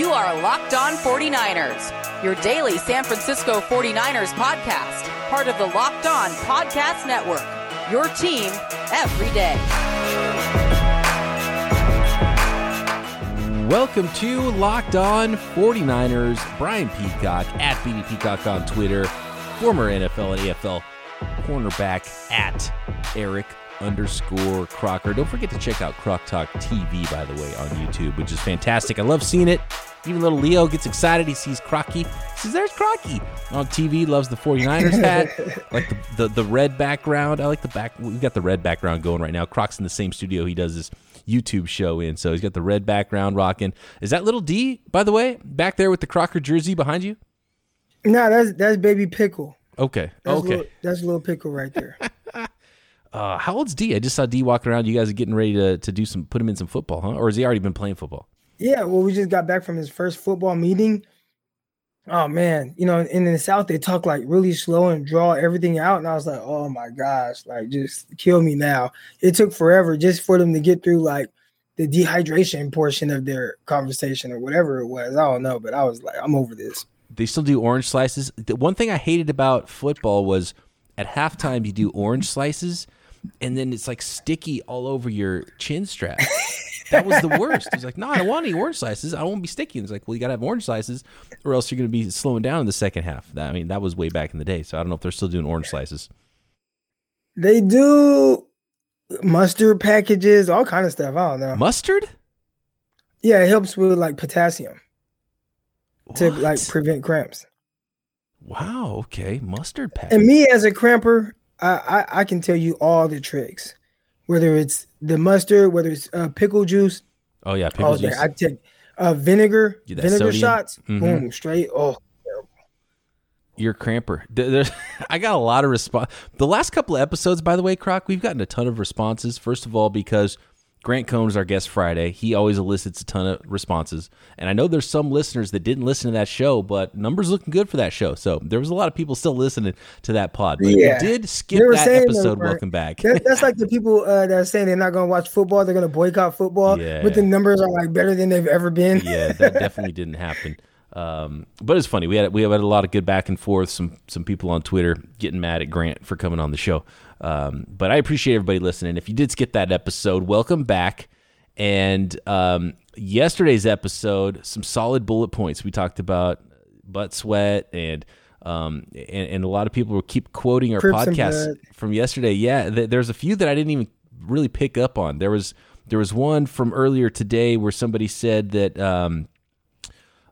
You are Locked On 49ers, your daily San Francisco 49ers podcast, part of the Locked On Podcast Network. Your team every day. Welcome to Locked On 49ers. Brian Peacock at BD Peacock on Twitter, former NFL and AFL cornerback at Eric underscore Crocker. Don't forget to check out Croc Talk TV, by the way, on YouTube, which is fantastic. I love seeing it. Even little Leo gets excited. He sees Crocky. He says, There's Crocky on TV. Loves the 49ers hat. like the, the, the red background. I like the back. We've got the red background going right now. Croc's in the same studio he does this YouTube show in. So he's got the red background rocking. Is that little D, by the way, back there with the Crocker jersey behind you? No, that's that's baby pickle. Okay. That's okay. Little, that's little pickle right there. uh, how old's D? I just saw D walking around. You guys are getting ready to, to do some, put him in some football, huh? Or has he already been playing football? Yeah. Well, we just got back from his first football meeting. Oh man, you know, in the South they talk like really slow and draw everything out, and I was like, oh my gosh, like just kill me now. It took forever just for them to get through like the dehydration portion of their conversation or whatever it was. I don't know, but I was like, I'm over this. They still do orange slices. The one thing I hated about football was at halftime you do orange slices, and then it's like sticky all over your chin strap. That was the worst. He's like, no, I don't want any orange slices. I won't be sticky. And it's like, well, you got to have orange slices, or else you're going to be slowing down in the second half. That, I mean, that was way back in the day. So I don't know if they're still doing orange slices. They do mustard packages, all kind of stuff. I don't know. Mustard? Yeah, it helps with like potassium to like prevent cramps. Wow. Okay. Mustard pack. And me as a cramper, I, I I can tell you all the tricks. Whether it's the mustard, whether it's uh, pickle juice, oh yeah, pickle juice. I take uh, vinegar, Yeah, vinegar sodium. shots, Mhm. boom, straight. Oh, You're a cramper. There- there's- I got a lot of response. The last couple of episodes, by the way, Croc, we've gotten a ton of responses. First of all, because Grant Cohn is our guest Friday. He always elicits a ton of responses. And I know there's some listeners that didn't listen to that show, but numbers looking good for that show. So there was a lot of people still listening to that pod. But Yeah. you did skip that episode, weren't. welcome back. that, that's like the people uh, that are saying they're not going to watch football. They're going to boycott football, Yeah. but the numbers are like better than they've ever been. yeah, that definitely didn't happen. Um, but it's funny. We had we had a lot of good back and forth. Some some people on Twitter getting mad at Grant for coming on the show. Um, but I appreciate everybody listening. If you did skip that episode, welcome back. And um, yesterday's episode, some solid bullet points. We talked about butt sweat and. Um, and, and a lot of people will keep quoting our Crips podcast from yesterday. Yeah, th- there's a few that I didn't even really pick up on. There was there was one from earlier today where somebody said that um,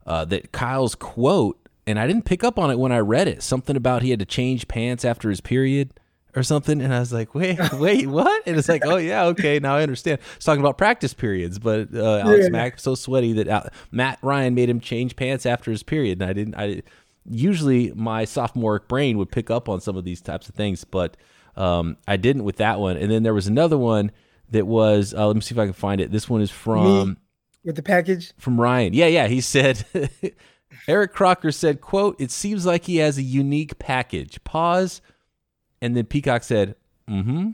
uh, that Kyle's quote, and I didn't pick up on it when I read it. Something about he had to change pants after his period or something, and I was like, wait, wait, what? And it's like, oh yeah, okay, now I understand. It's talking about practice periods, but uh, Alex Yeah. Mack so sweaty that Al- Matt Ryan made him change pants after his period, and I didn't. I usually my sophomoric brain would pick up on some of these types of things, but um, I didn't with that one. And then there was another one that was. Uh, let me see if I can find it. This one is from With the package, from Ryan. Yeah, yeah. He said Eric Crocker said, quote, it seems like he has a unique package. Pause. And then Peacock said, mm-hmm.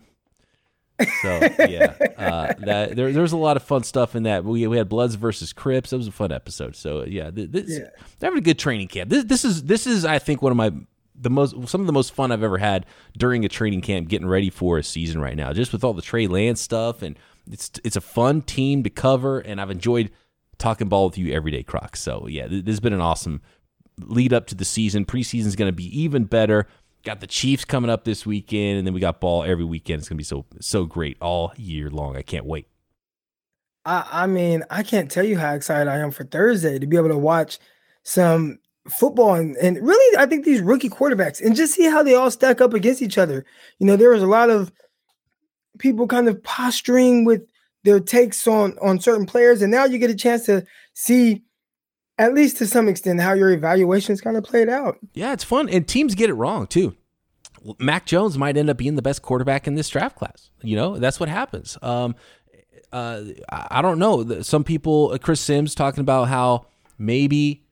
So yeah, uh, that there, there was a lot of fun stuff in that. We, we had Bloods versus Crips. That was a fun episode. So yeah, th- this, Yeah. they're having a good training camp. This, this is this is I think one of my the most some of the most fun I've ever had during a training camp, getting ready for a season right now. Just with all the Trey Lance stuff, and it's it's a fun team to cover, and I've enjoyed talking ball with you every day, Croc. So yeah, this has been an awesome lead up to the season. Preseason is going to be even better. Got the Chiefs coming up this weekend, and then we got ball every weekend. It's to be so so great all year long. I can't wait. I, I mean, I can't tell you how excited I am for Thursday to be able to watch some football and, and really I think these rookie quarterbacks and just see how they all stack up against each other. You know, there was a lot of people kind of posturing with their takes on on certain players, and now you get a chance to see at least to some extent, how your evaluations kind of played out. Yeah, it's fun, and teams get it wrong too. Mac Jones might end up being the best quarterback in this draft class. You know, that's what happens. Um, uh, I don't know. Some people, uh, Chris Sims, talking about how maybe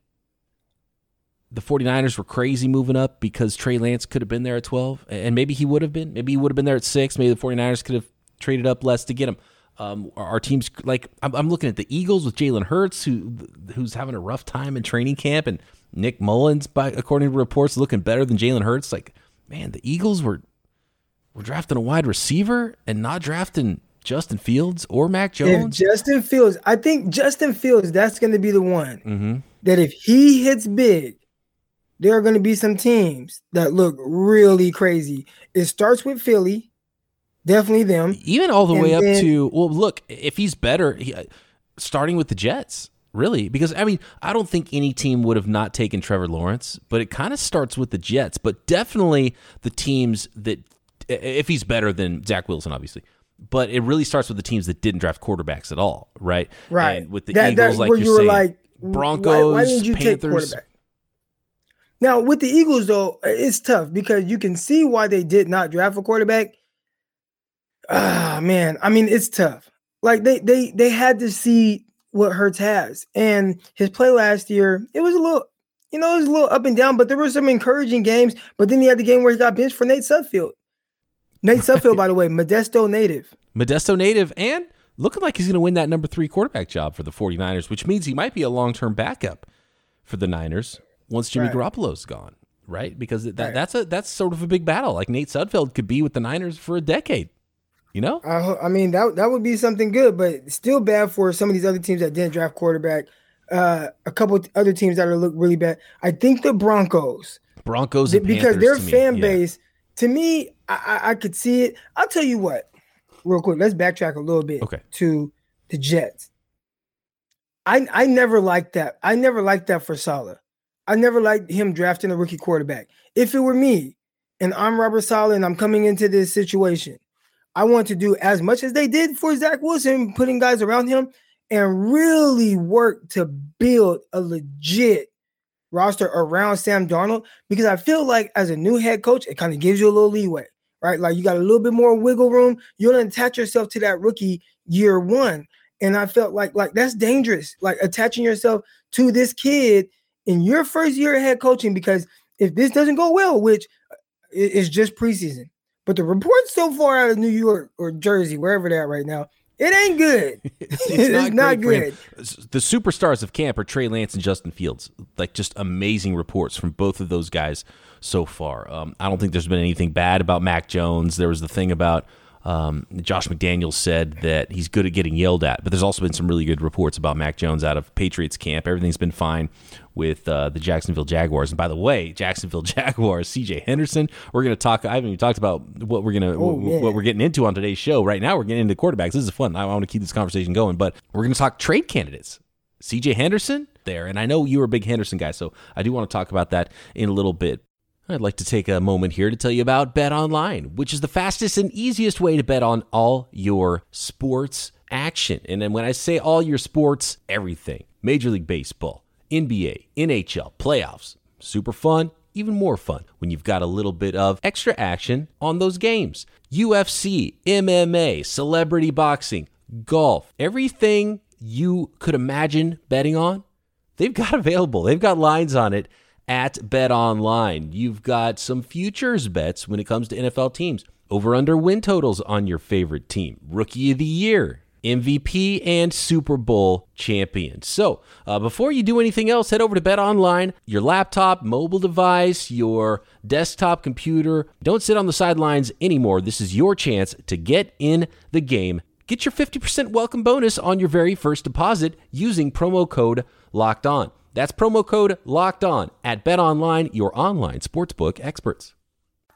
the 49ers were crazy moving up because Trey Lance could have been there at 12, and maybe he would have been. Maybe he would have been there at six. Maybe the 49ers could have traded up less to get him. Um, our teams like I'm, I'm, looking at the Eagles with Jalen Hurts, who who's having a rough time in training camp, and Nick Mullens, by according to reports, looking better than Jalen Hurts. Like, man, the Eagles were were drafting a wide receiver and not drafting Justin Fields or Mac Jones. If Justin Fields, I think Justin Fields, that's going to be the one mm-hmm. that if he hits big, there are going to be some teams that look really crazy. It starts with Philly Definitely them. Even all the and way up then, to well, look, if he's better, he, uh, starting with the Jets, really, because I mean, I don't think any team would have not taken Trevor Lawrence, but it kind of starts with the Jets, but definitely the teams that if he's better than Zach Wilson, obviously. But it really starts with the teams that didn't draft quarterbacks at all, right? Right. And with the that, Eagles, like you're you saying, like, Broncos, why, why didn't you Panthers. take quarterback? Now with the Eagles, though, it's tough because you can see why they did not draft a quarterback ah man, I mean it's tough. Like they they they had to see what Hurts has, and his play last year it was a little, you know, it was a little up and down, but there were some encouraging games. But then he had the game where he got benched for Nate Sudfeld. Nate Sudfeld, by the way, Modesto native. Modesto native, and looking like he's going to win that number three quarterback job for the 49ers, which means he might be a long term backup for the Niners once Jimmy right. Garoppolo's gone, right? Because that, right. that's a that's sort of a big battle. Like Nate Sudfeld could be with the Niners for a decade. You know, I, I mean that that would be something good, but still bad for some of these other teams that didn't draft quarterback. Uh, a couple other teams that are look really bad. I think the Broncos. Broncos because their fan me, base. Yeah. To me, I, I could see it. I'll tell you what, real quick. Let's backtrack a little bit. Okay. To the Jets. I I never liked that. I never liked that for Saleh. I never liked him drafting a rookie quarterback. If it were me and I'm Robert Saleh and I'm coming into this situation, I want to do as much as they did for Zach Wilson, putting guys around him and really work to build a legit roster around Sam Darnold because I feel like as a new head coach, it kind of gives you a little leeway, right? Like you got a little bit more wiggle room. You don't attach yourself to that rookie year one. And I felt like like that's dangerous, like attaching yourself to this kid in your first year of head coaching because if this doesn't go well, which uh, is just preseason, but the reports so far out of New York or Jersey, wherever they're at right now, it ain't good. it's, it's, not, not good. The superstars of camp are Trey Lance and Justin Fields. Like just amazing reports from both of those guys so far. Um, I don't think there's been anything bad about Mac Jones. There was the thing about um, Josh McDaniels said that he's good at getting yelled at, but there's also been some really good reports about Mac Jones out of Patriots camp. Everything's been fine with uh, the Jacksonville Jaguars. And by the way, Jacksonville Jaguars, CJ Henderson. We're going to talk. I haven't even talked about what we're going to oh, what we're getting into on today's show. Right now, we're getting into quarterbacks. This is fun. I want to keep this conversation going, but we're going to talk trade candidates. CJ Henderson there, and I know you're a big Henderson guy, so I do want to talk about that in a little bit. I'd like to take a moment here to tell you about Bet Online, which is the fastest and easiest way to bet on all your sports action. And then when I say all your sports, everything Major League Baseball, NBA, NHL, playoffs. Super fun, even more fun when you've got a little bit of extra action on those games. UFC, MMA, celebrity boxing, golf, everything you could imagine betting on, they've got available. They've got lines on it at Bet Online. You've got some futures bets when it comes to NFL teams. Over under win totals on your favorite team. Rookie of the year, MVP, and Super Bowl champion. So, uh, before you do anything else, head over to Bet Online. Your laptop, mobile device, your desktop computer. Don't sit on the sidelines anymore. This is your chance to get in the game. Get your 50% welcome bonus on your very first deposit using promo code LOCKED ON. That's promo code locked on at Bet Online, your online sportsbook experts.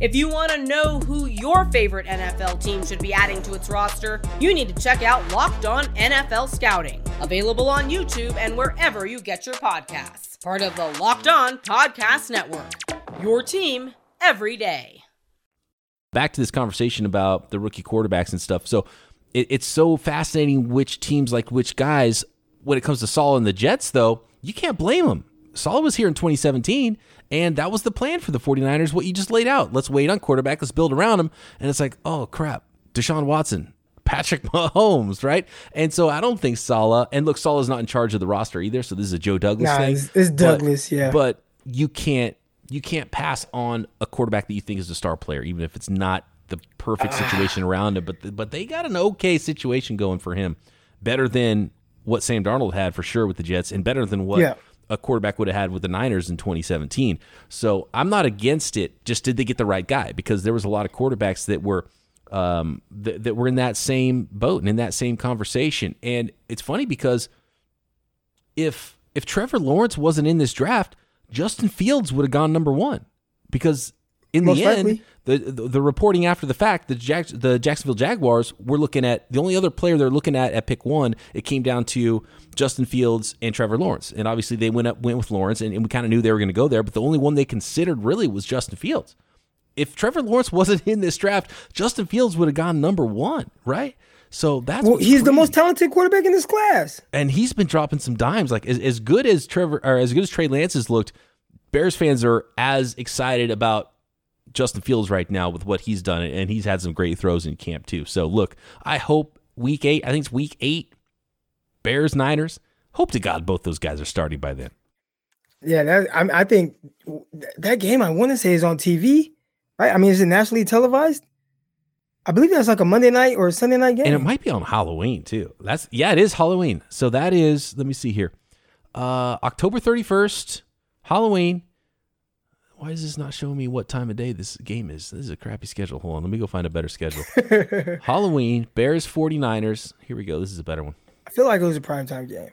If you want to know who your favorite NFL team should be adding to its roster, you need to check out Locked On NFL Scouting, available on YouTube and wherever you get your podcasts. Part of the Locked On Podcast Network. Your team every day. Back to this conversation about the rookie quarterbacks and stuff. So it, it's so fascinating which teams like which guys. When it comes to Saul and the Jets, though, you can't blame them. Saul was here in 2017, and that was the plan for the 49ers, what you just laid out. Let's wait on quarterback, let's build around him. And it's like, oh, crap, Deshaun Watson, Patrick Mahomes, right? And so I don't think Saleh, and look, Saleh's not in charge of the roster either, so this is a Joe Douglas Nah, thing. it's, it's Douglas, but, yeah. But you can't you can't pass on a quarterback that you think is a star player, even if it's not the perfect Ah. situation around him. But but they got an okay situation going for him, better than what Sam Darnold had for sure with the Jets, and better than what Yeah. A quarterback would have had with the Niners in 2017. So I'm not against it. Just did they get the right guy? Because there was a lot of quarterbacks that were um, th- that were in that same boat and in that same conversation. And it's funny because if if Trevor Lawrence wasn't in this draft, Justin Fields would have gone number one because in Most the end, the, the the reporting after the fact, the Jack, the Jacksonville Jaguars were looking at the only other player they're looking at at pick one. It came down to Justin Fields and Trevor Lawrence, and obviously they went up went with Lawrence, and, and we kind of knew they were going to go there. But the only one they considered really was Justin Fields. If Trevor Lawrence wasn't in this draft, Justin Fields would have gone number one, right? So that's well, he's the most talented quarterback in this class. and he's been dropping some dimes. Like as, as good as Trevor or as good as Trey Lance has looked, Bears fans are as excited about Justin Fields right now with what he's done, and he's had some great throws in camp too. So look, I hope week eight. I think it's week eight. Bears Niners. Hope to God both those guys are starting by then. Yeah, that I, I think that game I want to say is on TV, right? I mean, is it nationally televised? I believe that's like a Monday night or a Sunday night game. And it might be on Halloween too. That's yeah, it is Halloween. So that is let me see here. Uh October 31st, Halloween. Why is this not showing me what time of day this game is? This is a crappy schedule. Hold on, let me go find a better schedule. Halloween, Bears 49ers. Here we go. This is a better one. I feel like it was a primetime game.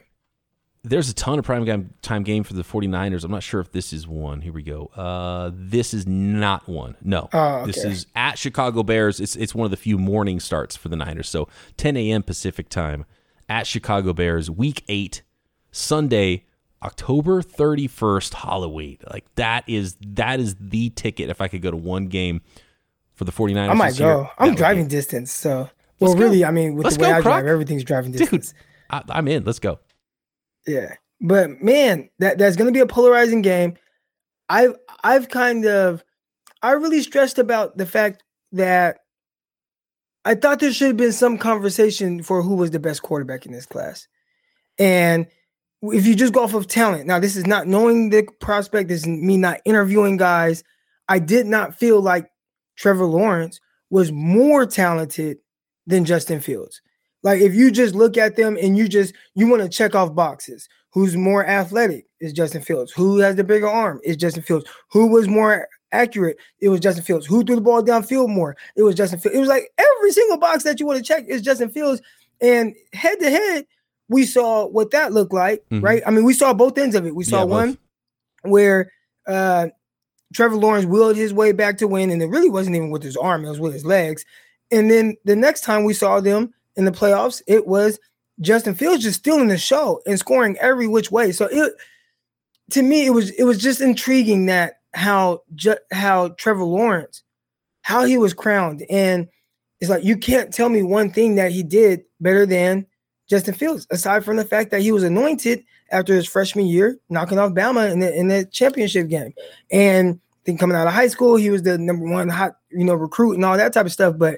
There's a ton of prime game, time game for the 49ers. I'm not sure if this is one. Here we go. Uh, this is not one. No. Oh, This is at Chicago Bears. It's it's one of the few morning starts for the Niners. So 10 a.m. Pacific time at Chicago Bears, week eight, Sunday, October 31st, Halloween. Like that is that is the ticket if I could go to one game for the 49ers. I might this year, go. that I'm be driving distance, so well, really, I mean, with Let's the way go, I drive, everything's driving Dude, distance. I, I'm in. Let's go. Yeah. But man, that that's gonna be a polarizing game. I've I've kind of I really stressed about the fact that I thought there should have been some conversation for who was the best quarterback in this class. And if you just go off of talent, now this is not knowing the prospect, this is me not interviewing guys. I did not feel like Trevor Lawrence was more talented than Justin Fields. Like if you just look at them and you just you want to check off boxes. Who's more athletic is Justin Fields. Who has the bigger arm is Justin Fields. Who was more accurate? It was Justin Fields. Who threw the ball downfield more? It was Justin Fields. It was like every single box that you want to check is Justin Fields. And head to head, we saw what that looked like, Mhm. right? I mean, we saw both ends of it. We saw Yeah, one where uh Trevor Lawrence willed his way back to win, and it really wasn't even with his arm, it was with his legs. And then the next time we saw them in the playoffs, it was Justin Fields just stealing the show and scoring every which way. So it to me, it was it was just intriguing that how ju- how Trevor Lawrence, how he was crowned. And it's like you can't tell me one thing that he did better than Justin Fields, aside from the fact that he was anointed after his freshman year, knocking off Bama in the in the championship game. And then coming out of high school, he was the number one hot, you know, recruit and all that type of stuff. But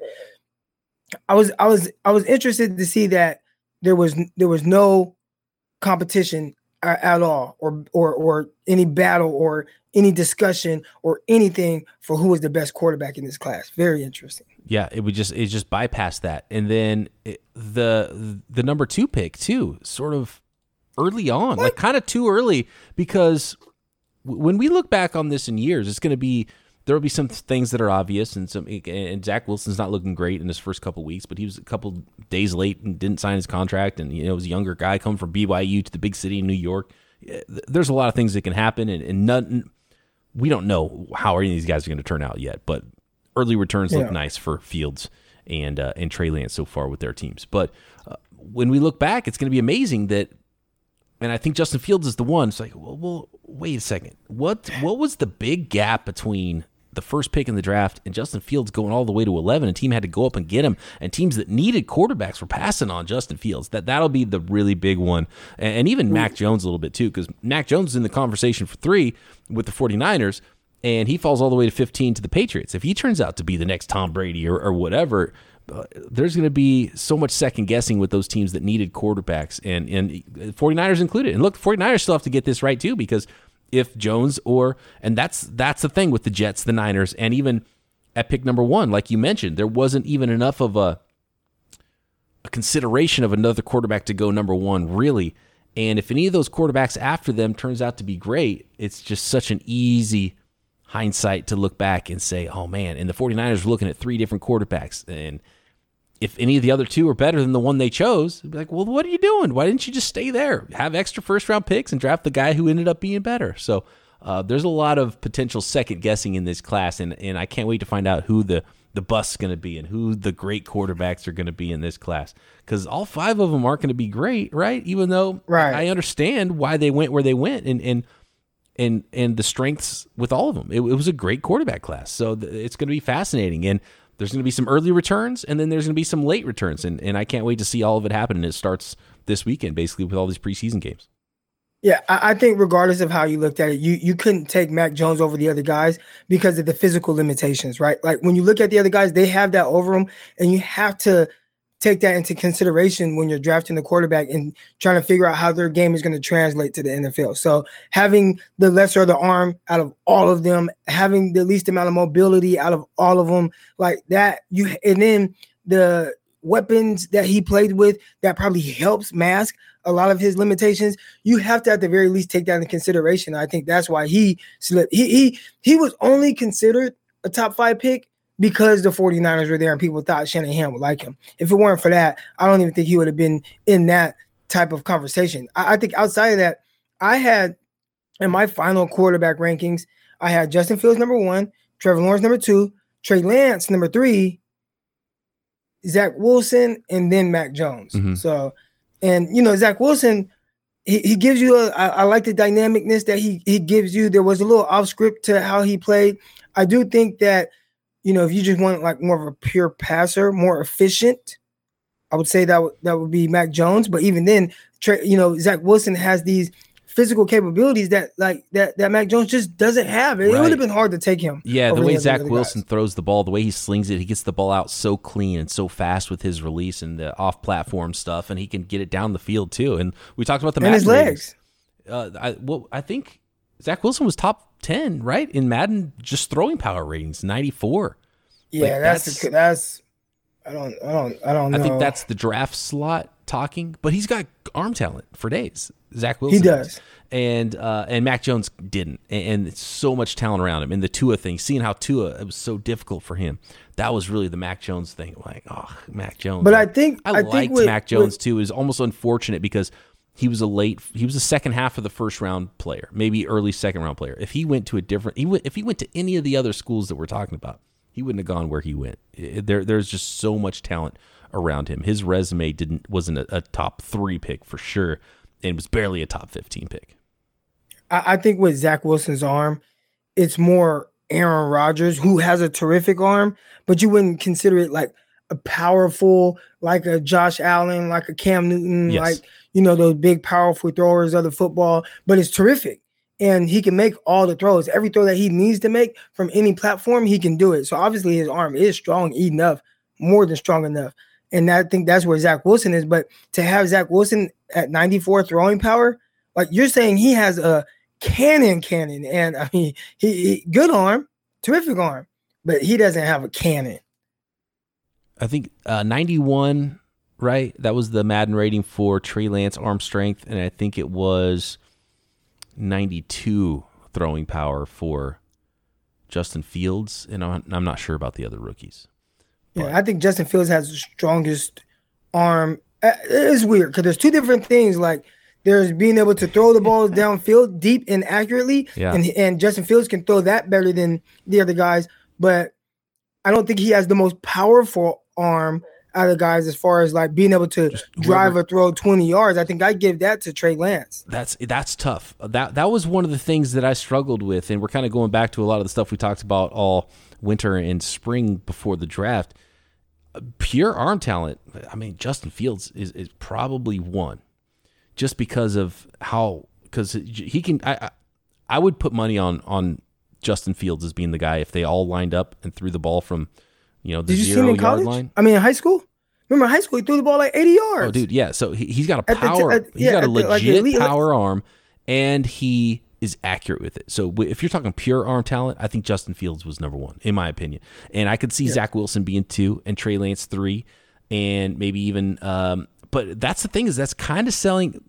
I was I was I was interested to see that there was there was no competition a- at all or or or any battle or any discussion or anything for who was the best quarterback in this class. Very interesting. Yeah, it would just it just bypassed that, and then it, the the number two pick too, sort of early on, like kind of too early, because w- when we look back on this in years, it's going to be there will be some things that are obvious, and some and Zach Wilson's not looking great in his first couple weeks, but he was a couple days late and didn't sign his contract, and you know it was a younger guy coming from BYU to the big city in New York. There's a lot of things that can happen, and, and none we don't know how any of these guys are going to turn out yet, but early returns Yeah. look nice for Fields and uh, and Trey Lance so far with their teams. But uh, when we look back, it's going to be amazing that. And I think Justin Fields is the one. It's like, well, well, wait a second. What what was the big gap between the first pick in the draft and Justin Fields going all the way to 11? A team had to go up and get him, and teams that needed quarterbacks were passing on Justin Fields. That that'll be the really big one, and, and even Mac Jones a little bit too, because Mac Jones is in the conversation for three with the 49ers and he falls all the way to 15 to the Patriots. If he turns out to be the next Tom Brady or, or whatever, uh, there's going to be so much second guessing with those teams that needed quarterbacks and and 49ers included. And look, the 49ers still have to get this right too because if Jones or and that's that's the thing with the Jets, the Niners, and even at pick number 1, like you mentioned, there wasn't even enough of a a consideration of another quarterback to go number 1 really. And if any of those quarterbacks after them turns out to be great, it's just such an easy hindsight to look back and say, oh man, and the 49ers were looking at three different quarterbacks. And if any of the other two are better than the one they chose, be like, well, what are you doing? Why didn't you just stay there? Have extra first round picks and draft the guy who ended up being better. So uh, there's a lot of potential second guessing in this class, and, and I can't wait to find out who the the bus is going to be and who the great quarterbacks are going to be in this class because all five of them aren't going to be great, right? Even though Right. I understand why they went where they went, and and and and the strengths with all of them. It, it was a great quarterback class, so th- it's going to be fascinating. And there's going to be some early returns, and then there's going to be some late returns, and and I can't wait to see all of it happen. And it starts this weekend, basically, with all these preseason games. Yeah, I, I think regardless of how you looked at it, you you couldn't take Mac Jones over the other guys because of the physical limitations, right? Like when you look at the other guys, they have that over them, and you have to take that into consideration when you're drafting the quarterback and trying to figure out how their game is going to translate to the NFL. So having the lesser of the arm out of all of them, having the least amount of mobility out of all of them, like that, you and then the weapons that he played with that probably helps mask a lot of his limitations. You have to at the very least take that into consideration. I think that's why he slipped. He he he was only considered a top five pick because the 49ers were there and people thought Shanahan would like him. If it weren't for that, I don't even think he would have been in that type of conversation. I, I think outside of that, I had in my final quarterback rankings, I had Justin Fields number one, Trevor Lawrence number two, Trey Lance number three, Zach Wilson, and then Mac Jones. Mhm. So, and you know, Zach Wilson, he, he gives you a I, I like the dynamicness that he he gives you. There was a little off script to how he played. I do think that, you know, if you just want like more of a pure passer, more efficient, I would say that would that would be Mac Jones. But even then, you know, Zach Wilson has these physical capabilities that like that that Mac Jones just doesn't have. It, would have been hard to take him. Yeah, the way Zach Wilson guys. throws the ball, the way he slings it, he gets the ball out so clean and so fast with his release and the off-platform stuff, and he can get it down the field too. And we talked about the and his legs. Uh, I, well, I think Zach Wilson was top ten, right, in Madden just throwing power ratings, ninety-four. Yeah, Like, that's that's- that's. I don't. I don't. I don't know. I think that's the draft slot talking, but he's got arm talent for days. Zach Wilson. he does. and uh, and Mac Jones didn't, and, and so much talent around him. And the Tua thing, seeing how Tua it was so difficult for him, that was really the Mac Jones thing. Like, oh, Mac Jones. But I think I, I, think liked with, Mac Jones with- too. It was almost unfortunate because he was a late, he was a second half of the first round player, maybe early second round player. If he went to a different, he went, if he went to any of the other schools that we're talking about, he wouldn't have gone where he went. There, there's just so much talent around him. His resume didn't wasn't a, a top three pick for sure, and was barely a top fifteen pick. I, I think with Zach Wilson's arm, it's more Aaron Rodgers who has a terrific arm, but you wouldn't consider it like a powerful, like a Josh Allen, like a Cam Newton, Yes. like you know those big powerful throwers of the football. But it's terrific, and he can make all the throws. Every throw that he needs to make from any platform, he can do it. So obviously his arm is strong enough, more than strong enough. And I think that's where Zach Wilson is. But to have Zach Wilson at 94 throwing power, like you're saying, he has a cannon, cannon, and I mean, he, he good arm, terrific arm, but he doesn't have a cannon. I think uh, 91, right? That was the Madden rating for Trey Lance arm strength, and I think it was 92 throwing power for Justin Fields, and I'm, I'm not sure about the other rookies. Yeah, I think Justin Fields has the strongest arm. Uh, It's weird because there's two different things. Like there's being able to throw the balls downfield deep and accurately, Yeah. and and Justin Fields can throw that better than the other guys. But I don't think he has the most powerful arm out of guys as far as like being able to Just drive whoever- or throw 20 yards. I think I give that to Trey Lance. That's that's tough. That that was one of the things that I struggled with, and we're kind of going back to a lot of the stuff we talked about all winter and spring before the draft. Pure arm talent. I mean, Justin Fields is, is probably one, just because of how because he can. I, I I would put money on on Justin Fields as being the guy if they all lined up and threw the ball from you know the Did you see him in yard college? line. I mean, in high school. Remember, in high school, he threw the ball like 80 yards. Oh, dude, yeah. So he, he's got a the t- power. at- he's yeah, got a the- like, legit elite- power arm, and he is accurate with it. So if you're talking pure arm talent, I think Justin Fields was number one in my opinion, and I could see Zach Wilson being two and Trey Lance three, and maybe even. Um, but that's the thing is that's kind of selling.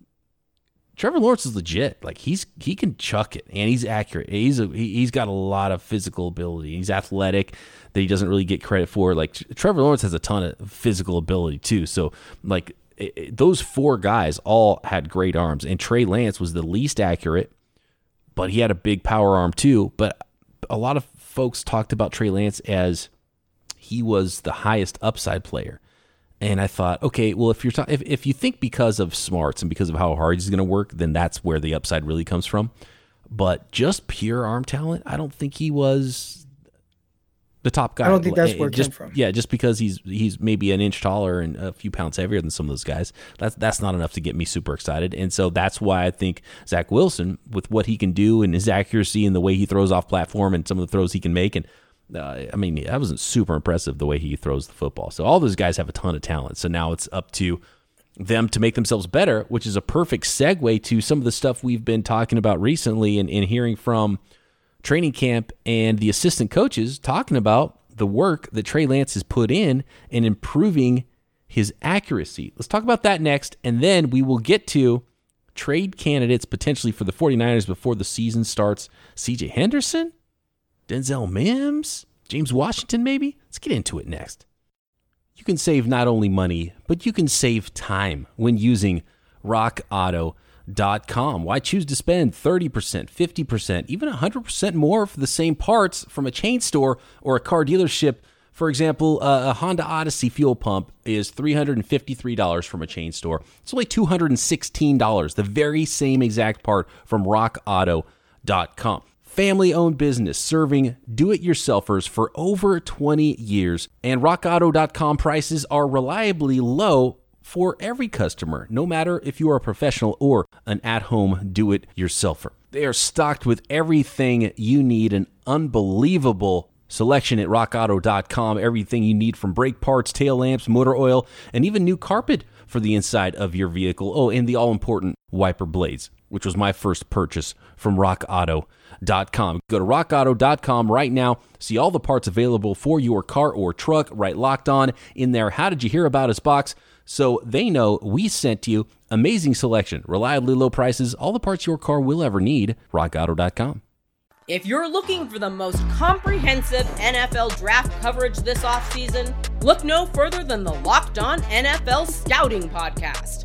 Trevor Lawrence is legit. Like he's he can chuck it and he's accurate. He's a, he, he's got a lot of physical ability. He's athletic that he doesn't really get credit for. Like Trevor Lawrence has a ton of physical ability too. So like it, it- those four guys all had great arms, and Trey Lance was the least accurate, but he had a big power arm too. But a lot of folks talked about Trey Lance as he was the highest upside player. And I thought, okay, well, if you're ta- if if you think because of smarts and because of how hard he's going to work, then that's where the upside really comes from. But just pure arm talent, I don't think he was the top guy. I don't think that's where it just, came from. Yeah, just because he's he's maybe an inch taller and a few pounds heavier than some of those guys, that's that's not enough to get me super excited. And so that's why I think Zach Wilson, with what he can do and his accuracy and the way he throws off platform and some of the throws he can make, and uh, I mean, that wasn't super impressive the way he throws the football. So all those guys have a ton of talent. So now it's up to them to make themselves better, which is a perfect segue to some of the stuff we've been talking about recently and, and hearing from training camp and the assistant coaches talking about the work that Trey Lance has put in and improving his accuracy. Let's talk about that next, and then we will get to trade candidates potentially for the 49ers before the season starts. CJ Henderson, Denzel Mims, James Washington, maybe? Let's get into it next. You can save not only money, but you can save time when using rockauto.com. Why choose to spend 30%, 50%, even 100% more for the same parts from a chain store or a car dealership? For example, a Honda Odyssey fuel pump is $353 from a chain store. It's only $216, the very same exact part from rockauto.com family owned business serving do it yourselfers for over 20 years. And rockauto.com prices are reliably low for every customer, no matter if you are a professional or an at home do it yourselfer. They are stocked with everything you need, an unbelievable selection at rockauto.com. Everything you need from brake parts, tail lamps, motor oil, and even new carpet for the inside of your vehicle. Oh, and the all important wiper blades, which was my first purchase from rockauto.com. Go to rockauto.com right now. See all the parts available for your car or truck right locked on in there. How did you hear about us box? So they know we sent you amazing selection, reliably low prices, all the parts your car will ever need. rockauto.com. If you're looking for the most comprehensive NFL draft coverage this offseason, look no further than the Locked On NFL Scouting Podcast.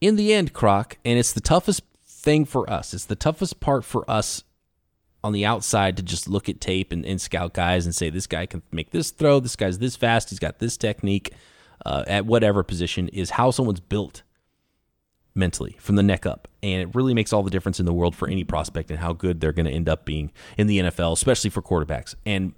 In the end, Croc, and it's the toughest thing for us. It's the toughest part for us on the outside to just look at tape and, and scout guys and say this guy can make this throw, this guy's this fast, he's got this technique uh, at whatever position. Is how someone's built mentally from the neck up, and it really makes all the difference in the world for any prospect and how good they're going to end up being in the NFL, especially for quarterbacks. And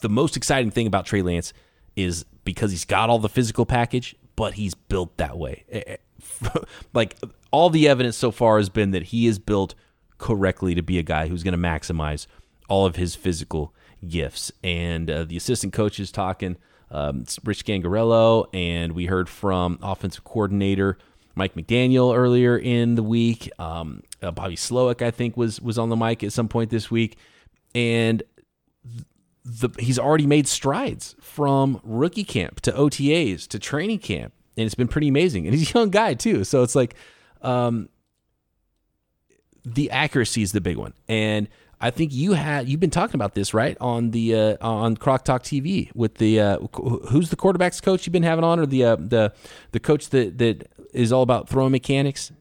the most exciting thing about Trey Lance is because he's got all the physical package, but he's built that way. Like all the evidence so far has been that he is built correctly to be a guy who's going to maximize all of his physical gifts. And uh, the assistant coach is talking, um, Rich Scangarello, and we heard from offensive coordinator Mike McDaniel earlier in the week. Um, uh, Bobby Slowik, I think, was was on the mic at some point this week, and the he's already made strides from rookie camp to OTAs to training camp, and it's been pretty amazing. And he's a young guy too, so it's like um, the accuracy is the big one. And I think you had you've been talking about this right on the uh, on Croc Talk TV with the uh, who's the quarterbacks coach you've been having on, or the uh, the the coach that that is all about throwing mechanics.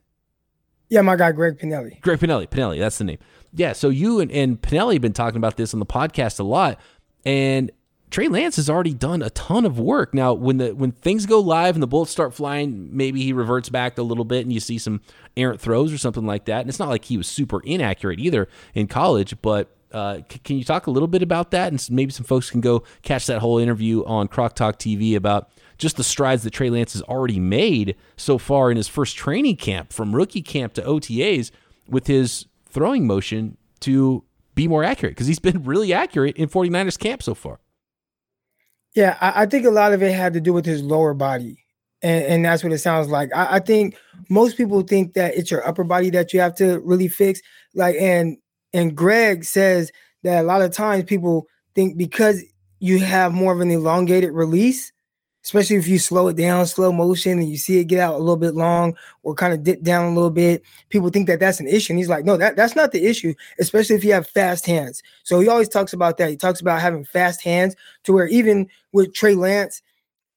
Yeah, my guy Greg Pinelli. Greg Pinelli, Pinelli, that's the name. Yeah, so you and, and Pinelli have been talking about this on the podcast a lot, and Trey Lance has already done a ton of work. Now, when the when things go live and the bullets start flying, maybe he reverts back a little bit and you see some errant throws or something like that. And it's not like he was super inaccurate either in college, but uh, c- can you talk a little bit about that? And maybe some folks can go catch that whole interview on Croc Talk TV about just the strides that Trey Lance has already made so far in his first training camp from rookie camp to OTAs with his throwing motion to be more accurate because he's been really accurate in 49ers camp so far. Yeah, I, I, think a lot of it had to do with his lower body. And, and that's what it sounds like. I, I, think most people think that it's your upper body that you have to really fix. Like, and and Greg says that a lot of times people think because you have more of an elongated release, especially if you slow it down, slow motion, and you see it get out a little bit long or kind of dip down a little bit. People think that that's an issue. And he's like, no, that, that's not the issue, especially if you have fast hands. So he always talks about that. He talks about having fast hands to where even with Trey Lance,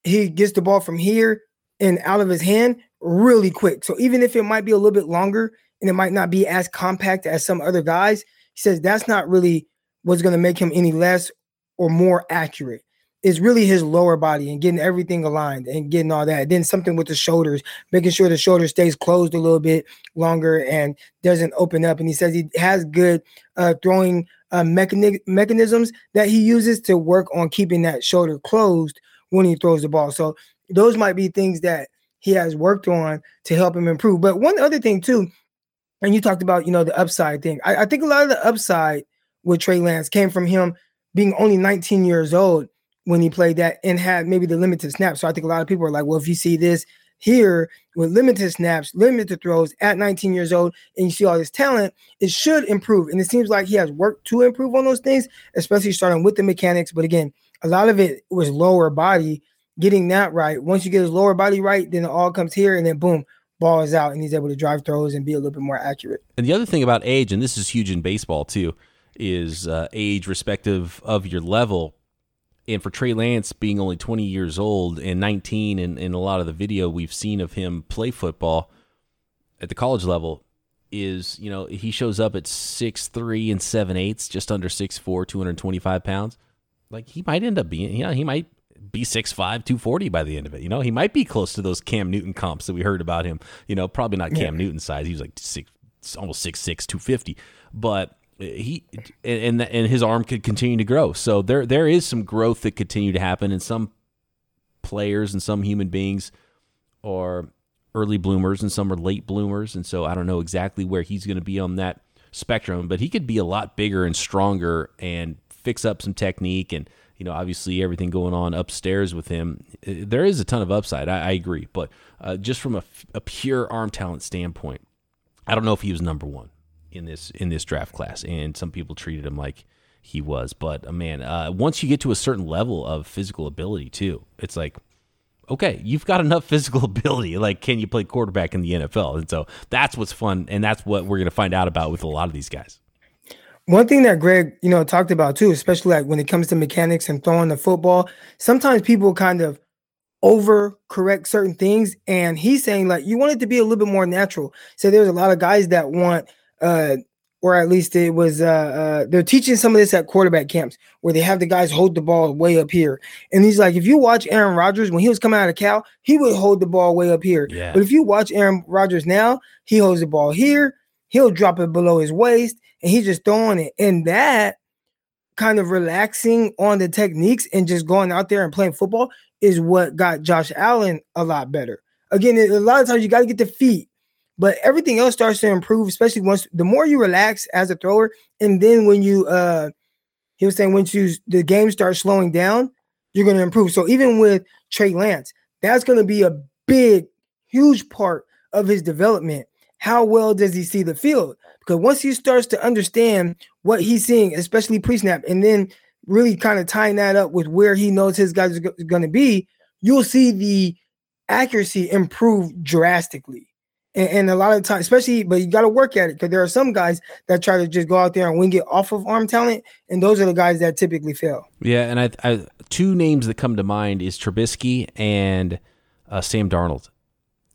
he gets the ball from here and out of his hand really quick. So even if it might be a little bit longer and it might not be as compact as some other guys, he says that's not really what's going to make him any less or more accurate is really his lower body and getting everything aligned and getting all that. Then something with the shoulders, making sure the shoulder stays closed a little bit longer and doesn't open up. And he says he has good uh, throwing uh, mechani- mechanisms that he uses to work on keeping that shoulder closed when he throws the ball. So those might be things that he has worked on to help him improve. But one other thing too, and you talked about you know the upside thing. I, I think a lot of the upside with Trey Lance came from him being only 19 years old when he played that and had maybe the limited snaps. So I think a lot of people are like, well, if you see this here with limited snaps, limited throws at 19 years old, and you see all this talent, it should improve. And it seems like he has worked to improve on those things, especially starting with the mechanics. But again, a lot of it was lower body, getting that right. Once you get his lower body right, then it all comes here, and then boom, ball is out, and he's able to drive throws and be a little bit more accurate. And the other thing about age, and this is huge in baseball too, is uh, age respective of your level and for Trey Lance being only 20 years old and 19, and in a lot of the video we've seen of him play football at the college level, is you know he shows up at six three and seven eighths, just under six four, 225 pounds. Like he might end up being, you know, he might be 6'5, 240 by the end of it. You know, he might be close to those Cam Newton comps that we heard about him. You know, probably not Cam yeah. Newton size. He was like six, almost 6'6, 250. But he and and his arm could continue to grow. So there there is some growth that continue to happen, and some players and some human beings are early bloomers, and some are late bloomers, and so I don't know exactly where he's going to be on that spectrum, but he could be a lot bigger and stronger and fix up some technique and you know obviously everything going on upstairs with him there is a ton of upside i, I agree but uh, just from a, a pure arm talent standpoint i don't know if he was number one in this in this draft class, and some people treated him like he was. But uh, man, uh, once you get to a certain level of physical ability, too, it's like okay, you've got enough physical ability. Like, can you play quarterback in the NFL? And so that's what's fun, and that's what we're going to find out about with a lot of these guys. One thing that Greg, you know, talked about too, especially like when it comes to mechanics and throwing the football, sometimes people kind of overcorrect certain things. And he's saying like you want it to be a little bit more natural. So there's a lot of guys that want uh, or at least it was uh, uh, they're teaching some of this at quarterback camps where they have the guys hold the ball way up here. And he's like, if you watch Aaron Rodgers when he was coming out of Cal, he would hold the ball way up here. Yeah. But if you watch Aaron Rodgers now, he holds the ball here, he'll drop it below his waist, and he's just throwing it. And that kind of relaxing on the techniques and just going out there and playing football is what got Josh Allen a lot better. Again, a lot of times you got to get the feet but everything else starts to improve, especially once the more you relax as a thrower, and then when you uh he was saying once you the game starts slowing down, you're gonna improve. So even with Trey Lance, that's gonna be a big, huge part of his development. How well does he see the field? Because once he starts to understand what he's seeing, especially pre-snap, and then really kind of tying that up with where he knows his guys are going to be, you'll see the accuracy improve drastically. And, and a lot of times, especially, but you got to work at it because there are some guys that try to just go out there and wing it off of arm talent, and those are the guys that typically fail. Yeah, and I, I two names that come to mind is Trubisky and uh, Sam Darnold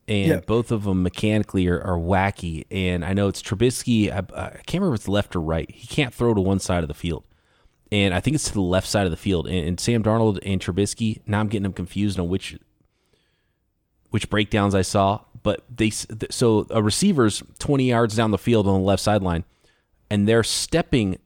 and yep. both of them mechanically are, are, wacky. And I know it's Trubisky. I, I, can't remember if it's left or right. He can't throw to one side of the field, and I think it's to the left side of the field. And, and Sam Darnold and Trubisky. Now I'm getting them confused on which which breakdowns I saw. But they so a receiver's 20 yards down the field on the left sideline, and they're stepping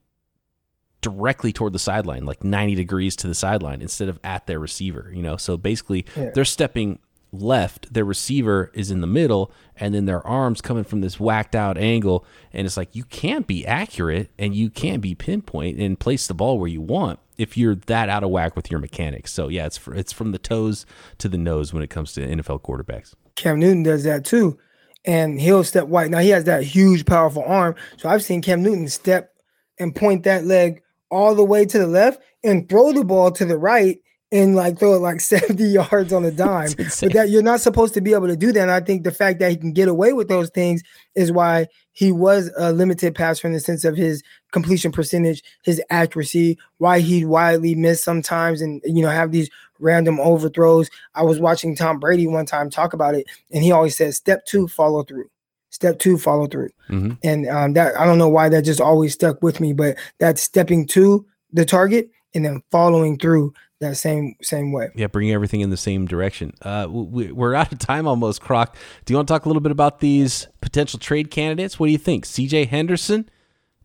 directly toward the sideline, like 90 degrees to the sideline instead of at their receiver. You know, so basically yeah. they're stepping left, their receiver is in the middle, and then their arms coming from this whacked out angle. And it's like you can't be accurate and you can't be pinpoint and place the ball where you want if you're that out of whack with your mechanics. So yeah, it's it's from the toes to the nose when it comes to NFL quarterbacks. Cam Newton does that too, and he'll step wide. Now he has that huge, powerful arm. So I've seen Cam Newton step and point that leg all the way to the left and throw the ball to the right and like throw it like 70 yards on a dime. but that you're not supposed to be able to do that. And I think the fact that he can get away with those things is why he was a limited passer in the sense of his completion percentage, his accuracy, why he widely missed sometimes and you know have these random overthrows. I was watching Tom Brady one time talk about it, and he always says step two, follow through. Step two, follow through. Mm-hmm. And um, that I don't know why that just always stuck with me, but that's stepping to the target and then following through that same same way. Yeah, bringing everything in the same direction. Uh, we, are out of time almost, Croc. Do you want to talk a little bit about these potential trade candidates? What do you think? C.J. Henderson,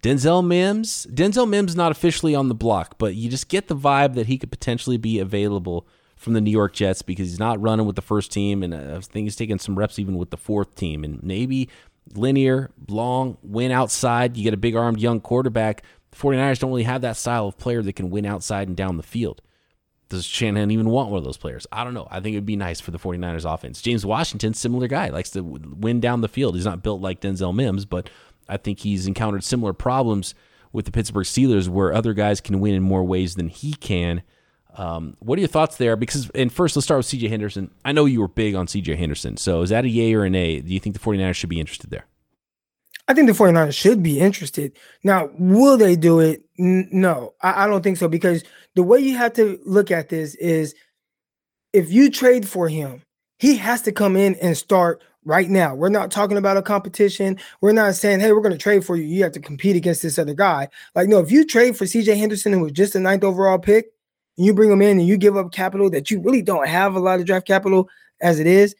Denzel Mims. Denzel Mims not officially on the block, but you just get the vibe that he could potentially be available from the New York Jets because he's not running with the first team, and uh, I think he's taking some reps even with the fourth team, and maybe linear, long, win outside. You get a big armed young quarterback. The 49ers don't really have that style of player that can win outside and down the field. Does Shanahan even want one of those players? I don't know. I think it would be nice for the 49ers offense. James Washington, similar guy, likes to win down the field. He's not built like Denzel Mims, but I think he's encountered similar problems with the Pittsburgh Steelers where other guys can win in more ways than he can. Um, what are your thoughts there? Because, and first, let's start with CJ Henderson. I know you were big on CJ Henderson. So is that a yay or an A? Do you think the 49ers should be interested there? I think the 49ers should be interested. Now, will they do it? N- no, I-, I don't think so because the way you have to look at this is if you trade for him, he has to come in and start right now. We're not talking about a competition. We're not saying, hey, we're going to trade for you. You have to compete against this other guy. Like, no, if you trade for CJ Henderson, who was just a ninth overall pick, and you bring him in and you give up capital that you really don't have a lot of draft capital as it is,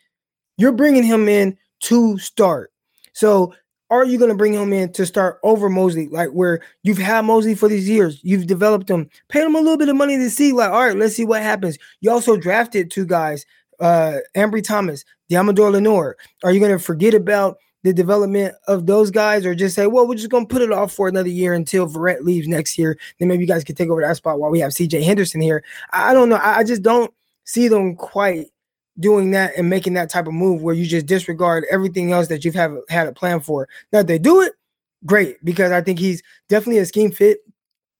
you're bringing him in to start. So are you going to bring him in to start over Mosley, like where you've had Mosley for these years, you've developed him, paid him a little bit of money to see, like, all right, let's see what happens. You also drafted two guys, uh, Ambry Thomas, Deommodo Lenoir. Are you going to forget about the development of those guys, or just say, well, we're just going to put it off for another year until Verrett leaves next year? Then maybe you guys can take over that spot while we have C.J. Henderson here. I don't know. I just don't see them quite doing that and making that type of move where you just disregard everything else that you've have had a plan for. Now if they do it, great, because I think he's definitely a scheme fit.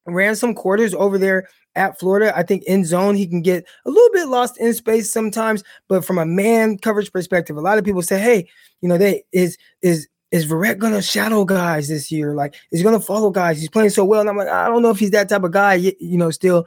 Ran some quarters over there at Florida. I think in zone he can get a little bit lost in space sometimes, but from a man coverage perspective, a lot of people say, "Hey, you know, they is is is Verrett gonna shadow guys this year? Like, is he gonna follow guys? He's playing so well." And I'm like, I don't know if he's that type of guy. You, you know, still,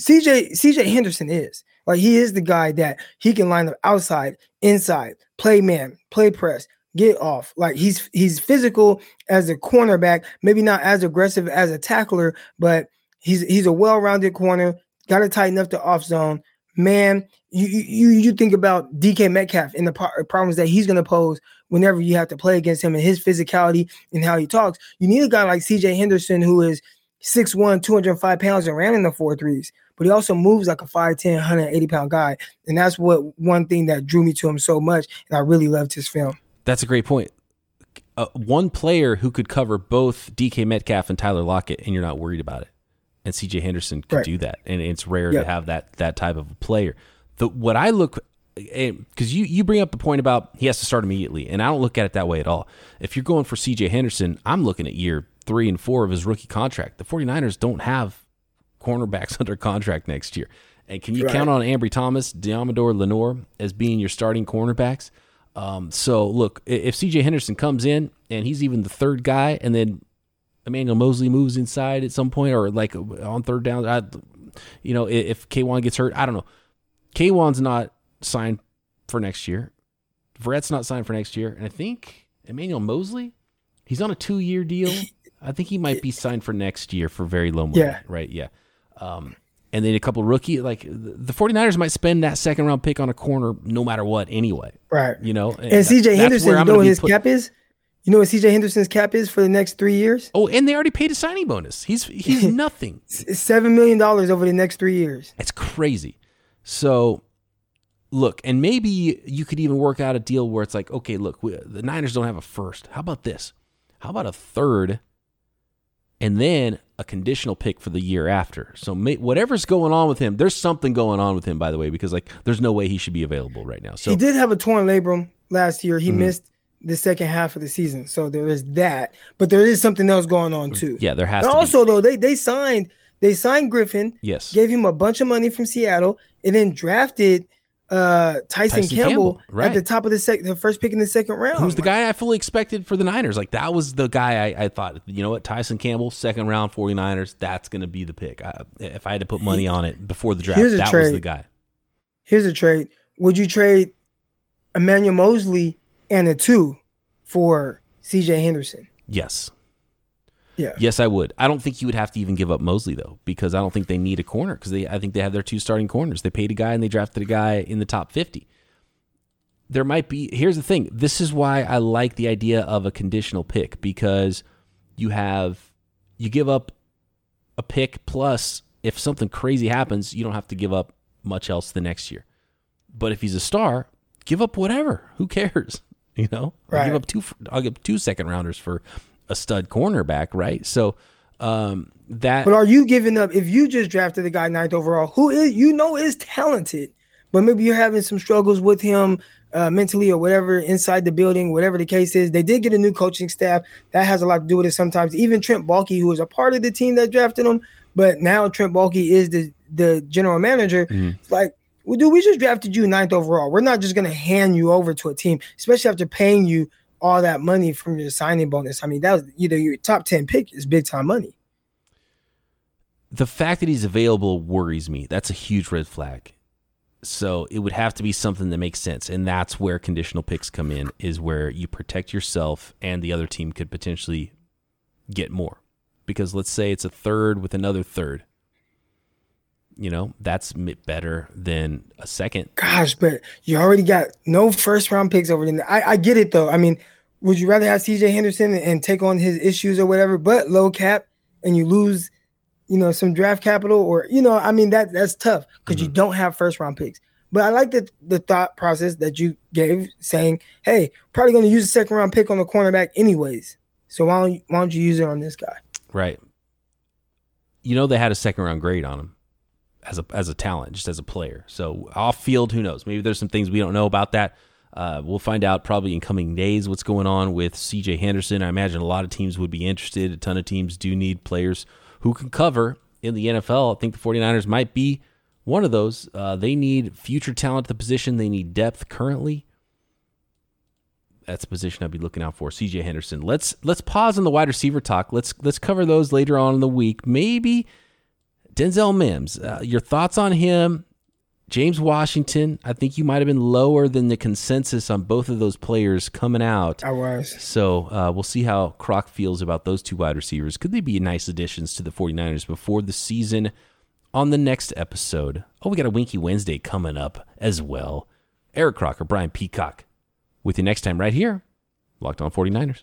CJ CJ Henderson is. Like he is the guy that he can line up outside, inside, play man, play press, get off. Like he's he's physical as a cornerback, maybe not as aggressive as a tackler, but he's he's a well-rounded corner. Got to tighten up the off zone. Man, you you you think about DK Metcalf and the uh, problems that he's going to pose whenever you have to play against him and his physicality and how he talks. You need a guy like CJ Henderson who is 6'1, 205 pounds and ran in the four threes but he also moves like a 5'10, 180 pound guy. And that's what one thing that drew me to him so much. And I really loved his film. That's a great point. Uh, one player who could cover both DK Metcalf and Tyler Lockett, and you're not worried about it. And CJ Henderson could right. do that. And it's rare yep. to have that that type of a player. The what I look because eh, you you bring up the point about he has to start immediately, and I don't look at it that way at all. If you're going for CJ Henderson, I'm looking at year three and four of his rookie contract. The 49ers don't have cornerbacks under contract next year. And can you Right. count on Ambry Thomas, Deommodo Lenoir as being your starting cornerbacks? Um, so look, if CJ Henderson comes in and he's even the third guy, and then Emmanuel Mosley moves inside at some point, or like on third down, I, you know, if K'Waun gets hurt, I don't know. K'Waun's not signed for next year. Verrett's not signed for next year, and I think Emmanuel Mosley, he's on a two-year deal. I think he might be signed for next year for very low money. Yeah. Right. Yeah. Um, and then a couple rookie, like the 49ers might spend that second round pick on a corner no matter what anyway. Right. You know, And that- CJ Henderson, you know what his put- cap is? You know what CJ Henderson's cap is for the next three years? Oh, and they already paid a signing bonus. He's he's nothing. Seven million dollars over the next three years. It's crazy. So, look, and maybe you could even work out a deal where it's like, okay, look, we, the Niners don't have a first. How about this? How about a third, and then a conditional pick for the year after? So, may, whatever's going on with him, there's something going on with him, by the way, because like, there's no way he should be available right now. So, he did have a torn labrum last year. He Mhm. missed the second half of the season, so there is that. But there is something else going on too. yeah, there has And to also be. though, they they signed they signed Griffin, Yes. gave him a bunch of money from Seattle, and then drafted uh Tyson, Tyson Campbell, Campbell, right. at the top of the second, the first pick in the second round. Who's the guy I fully expected for the Niners? Like that was the guy I, I thought, you know what, Tyson Campbell, second round 49ers, that's going to be the pick. I, if I had to put money on it before the draft, Here's a that was the guy. Here's a trade. Would you trade Emmanuel Mosley and a two for CJ Henderson? Yes. Yeah. Yes, I would. I don't think you would have to even give up Mosley though, because I don't think they need a corner because they I think they have their two starting corners. They paid a guy and they drafted a guy in the top 50. There might be here's the thing. This is why I like the idea of a conditional pick because you have you give up a pick plus if something crazy happens, you don't have to give up much else the next year. But if he's a star, give up whatever. Who cares? You know, I'll give up two. I'll give two second rounders for a stud cornerback, right? So um, that But are you giving up if you just drafted the guy ninth overall, who is you know is talented, but maybe you're having some struggles with him uh, mentally or whatever inside the building, whatever the case is. They did get a new coaching staff that has a lot to do with it. Sometimes even Trent Baalke, who was a part of the team that drafted him, but now Trent Baalke is the the general manager. Mhm. Like, well, dude, we just drafted you ninth overall. We're not just gonna hand you over to a team, especially after paying you all that money from your signing bonus. I mean, that was either your top ten pick is big time money. the fact that he's available worries me. That's a huge red flag. So it would have to be something that makes sense, and that's where conditional picks come in. Is where you protect yourself, and the other team could potentially get more. Because let's say it's a third with another third. You know that's better than a second. Gosh, but you already got no first round picks over there. I, I get it though. I mean, would you rather have CJ Henderson and, take on his issues or whatever, but low cap and you lose, you know, some draft capital or you know, I mean that that's tough because you mm-hmm. don't have first round picks. But I like the the thought process that you gave, saying, "Hey, probably going to use a second round pick on the cornerback anyways. So why don't you, why don't you use it on this guy?" Right. You know they had a second round grade on him as a as a talent, just as a player. So off field, who knows? Maybe there's some things we don't know about that. Uh, we'll find out probably in coming days what's going on with C.J. Henderson. I imagine a lot of teams would be interested. A ton of teams do need players who can cover in the NFL. I think the 49ers might be one of those. Uh, they need future talent at the position. They need depth currently that's a position I'd be looking out for. CJ Henderson. Let's let's pause on the wide receiver talk. Let's let's cover those later on in the week. Maybe Denzel Mims. Uh, your thoughts on him? James Washington. I think you might have been lower than the consensus on both of those players coming out. I was. So uh, we'll see how Croc feels about those two wide receivers. Could they be nice additions to the 49ers before the season? On the next episode, oh, we got a Winky Wednesday coming up as well. Eric Crocker, Brian Peacock, with you next time right here, Locked On 49ers.